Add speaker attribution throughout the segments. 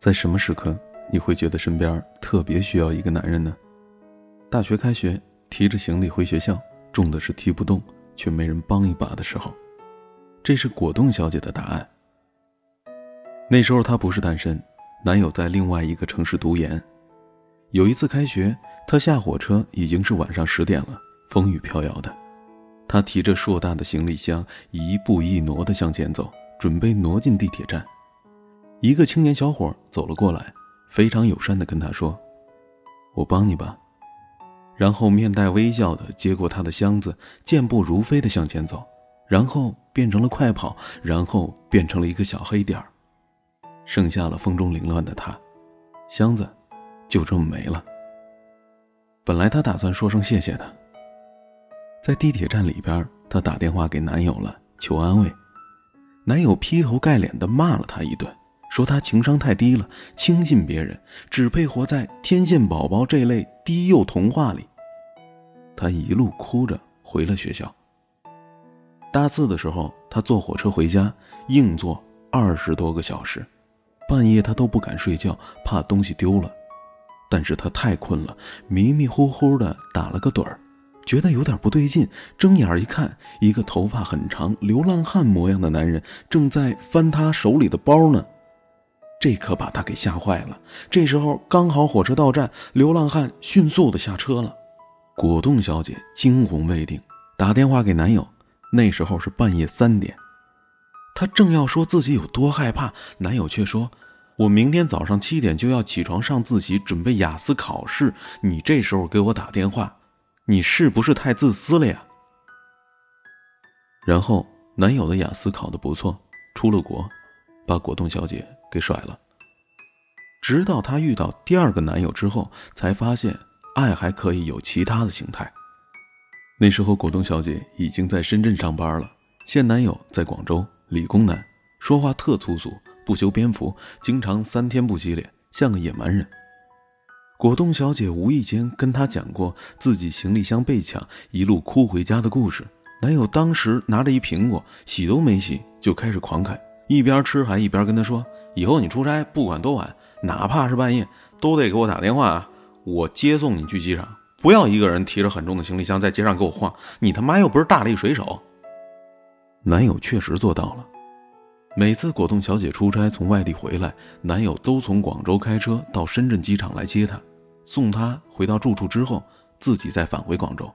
Speaker 1: 在什么时刻你会觉得身边特别需要一个男人呢？大学开学，提着行李回学校，重的是提不动，却没人帮一把的时候，这是果冻小姐的答案。那时候她不是单身，男友在另外一个城市读研。有一次开学，她下火车已经是晚上十点了，风雨飘摇的，她提着硕大的行李箱，一步一挪地向前走，准备挪进地铁站。一个青年小伙走了过来，非常友善地跟他说：“我帮你吧。”然后面带微笑地接过他的箱子，健步如飞地向前走，然后变成了快跑，然后变成了一个小黑点儿，剩下了风中凌乱的他，箱子就这么没了。本来他打算说声谢谢的，在地铁站里边，他打电话给男友了，求安慰，男友劈头盖脸地骂了他一顿。说他情商太低了，轻信别人，只配活在天线宝宝这类低幼童话里。他一路哭着回了学校。大四的时候，他坐火车回家，硬坐二十多个小时，半夜他都不敢睡觉，怕东西丢了。但是他太困了，迷迷糊糊的打了个盹儿，觉得有点不对劲，睁眼一看，一个头发很长、流浪汉模样的男人正在翻他手里的包呢。这可把他给吓坏了。这时候刚好火车到站，流浪汉迅速的下车了。果冻小姐惊魂未定，打电话给男友。那时候是半夜三点，她正要说自己有多害怕，男友却说：“我明天早上七点就要起床上自习，准备雅思考试。你这时候给我打电话，你是不是太自私了呀？”然后男友的雅思考得不错，出了国，把果冻小姐。给甩了。直到她遇到第二个男友之后，才发现爱还可以有其他的形态。那时候，果冻小姐已经在深圳上班了，现男友在广州，理工男，说话特粗俗，不修边幅，经常三天不洗脸，像个野蛮人。果冻小姐无意间跟他讲过自己行李箱被抢，一路哭回家的故事。男友当时拿着一苹果，洗都没洗就开始狂啃，一边吃还一边跟她说。以后你出差不管多晚，哪怕是半夜，都得给我打电话啊！我接送你去机场，不要一个人提着很重的行李箱在街上给我晃。你他妈又不是大力水手。男友确实做到了。每次果冻小姐出差从外地回来，男友都从广州开车到深圳机场来接她，送她回到住处之后，自己再返回广州。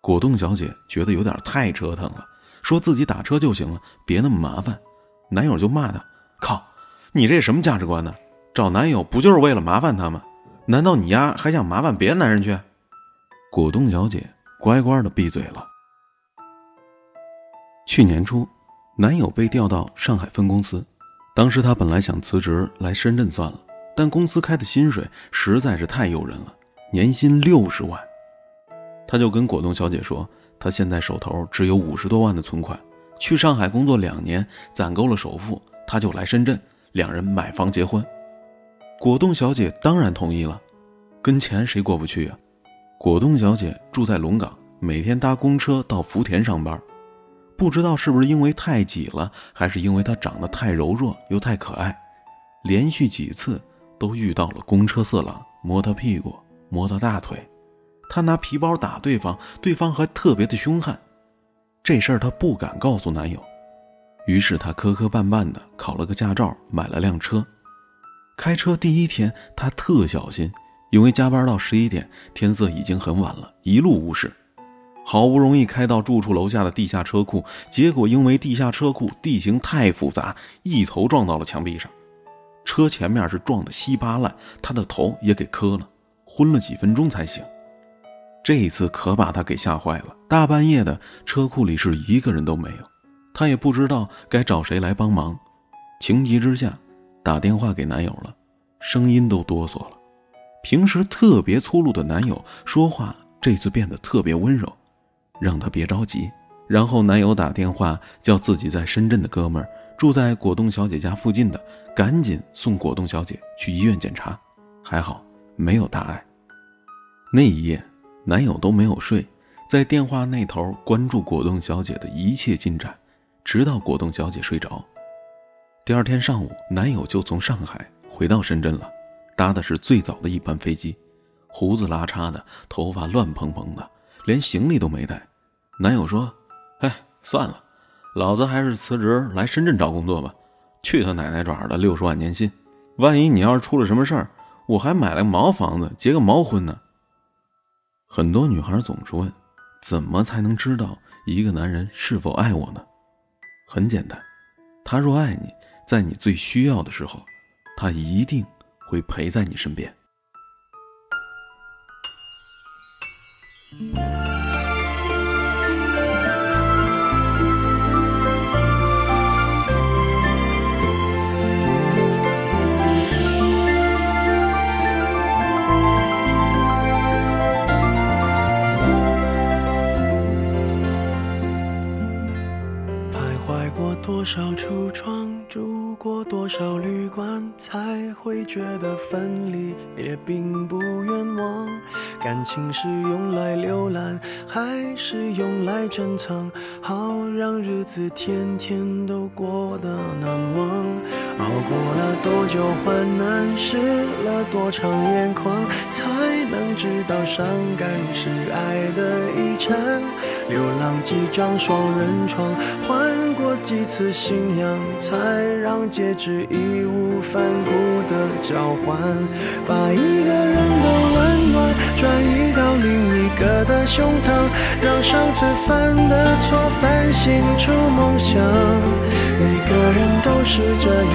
Speaker 1: 果冻小姐觉得有点太折腾了，说自己打车就行了，别那么麻烦。男友就骂她。靠，你这什么价值观呢？找男友不就是为了麻烦他吗？难道你丫还想麻烦别的男人去？果冻小姐乖乖的闭嘴了。去年初，男友被调到上海分公司，当时她本来想辞职来深圳算了，但公司开的薪水实在是太诱人了，年薪六十万。她就跟果冻小姐说，她现在手头只有五十多万的存款，去上海工作两年，攒够了首付。他就来深圳，两人买房结婚。果冻小姐当然同意了，跟钱谁过不去呀？果冻小姐住在龙岗，每天搭公车到福田上班。不知道是不是因为太挤了，还是因为她长得太柔弱又太可爱，连续几次都遇到了公车色狼，摸她屁股，摸她大腿。她拿皮包打对方，对方还特别的凶悍。这事儿她不敢告诉男友。于是他磕磕绊绊的考了个驾照，买了辆车。开车第一天，他特小心，因为加班到十一点，天色已经很晚了，一路无事。好不容易开到住处楼下的地下车库，结果因为地下车库地形太复杂，一头撞到了墙壁上，车前面是撞得稀巴烂，他的头也给磕了，昏了几分钟才醒。这一次可把他给吓坏了，大半夜的，车库里是一个人都没有。她也不知道该找谁来帮忙，情急之下，打电话给男友了，声音都哆嗦了。平时特别粗鲁的男友说话这次变得特别温柔，让她别着急。然后男友打电话叫自己在深圳的哥们儿住在果冻小姐家附近的，赶紧送果冻小姐去医院检查。还好没有大碍。那一夜，男友都没有睡，在电话那头关注果冻小姐的一切进展。直到果冻小姐睡着，第二天上午，男友就从上海回到深圳了，搭的是最早的一班飞机，胡子拉碴的，头发乱蓬蓬的，连行李都没带。男友说：“哎，算了，老子还是辞职来深圳找工作吧。去他奶奶爪的六十万年薪，万一你要是出了什么事儿，我还买了个毛房子，结个毛婚呢。”很多女孩总是问：“怎么才能知道一个男人是否爱我呢？”很简单，他若爱你，在你最需要的时候，他一定会陪在你身边。
Speaker 2: 少橱窗，住过多少旅馆，才会觉得分离也并不冤枉，感情是用来浏览，还是用来珍藏？好让日子天天都过得难忘。熬过了多久患难，湿了多长眼眶，才能知道伤感是爱的遗产。流浪几张双人床，换过几次信仰，才让戒指义无反顾的。交换，把一个人的温暖转移到另一个的胸膛，让上次犯的错反省出梦想。每个人都是这样，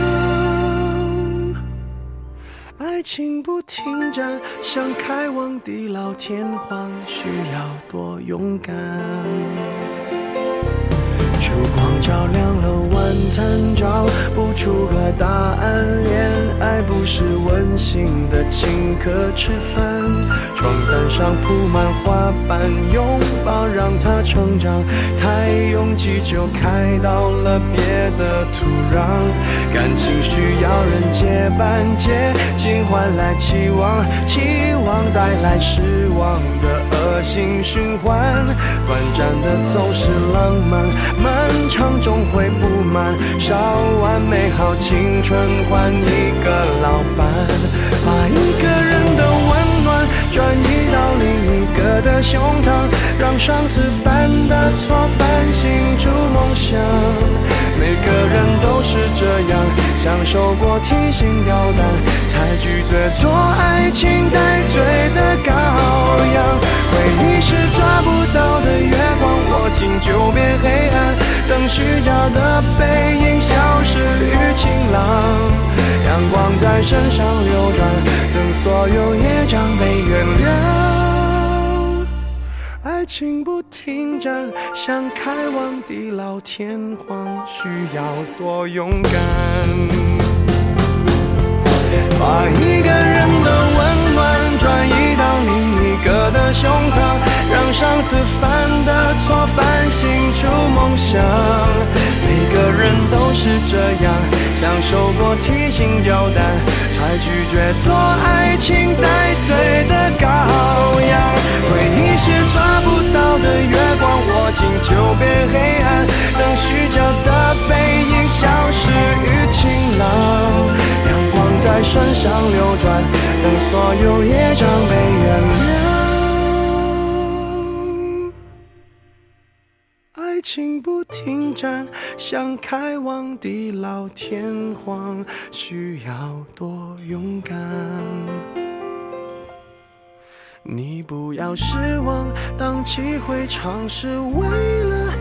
Speaker 2: 爱情不停站，想开往地老天荒，需要多勇敢。烛光照亮参照，不出个答案。恋爱不是温馨的请客吃饭，床单上铺满花瓣，拥抱让它成长。太拥挤就开到了别的土壤。感情需要人接班，接近换来期望，期望带来失望的恶性循环。短暂的总是浪漫。漫长终会不满，烧完美好青春换一个老伴，把一个人的温暖转移到另一个的胸膛，让上次犯的错反省出梦想。每个人都是这样，享受过提心吊胆，才拒绝做爱情的就变黑暗，等虚假的背影消失于晴朗。阳光在身上流转，等所有业障被原谅。爱情不停站，想开往地老天荒，需要多勇敢。把一个人的温梦想。每个人都是这样，享受过提心吊胆，才拒绝做爱情带罪的羔羊。回忆是抓不到的月光，握紧就变黑暗。等虚假的背影消失于晴朗，阳光在身上流转，等所有心不停站，想开往地老天荒，需要多勇敢。你不要失望，荡气回肠是为了。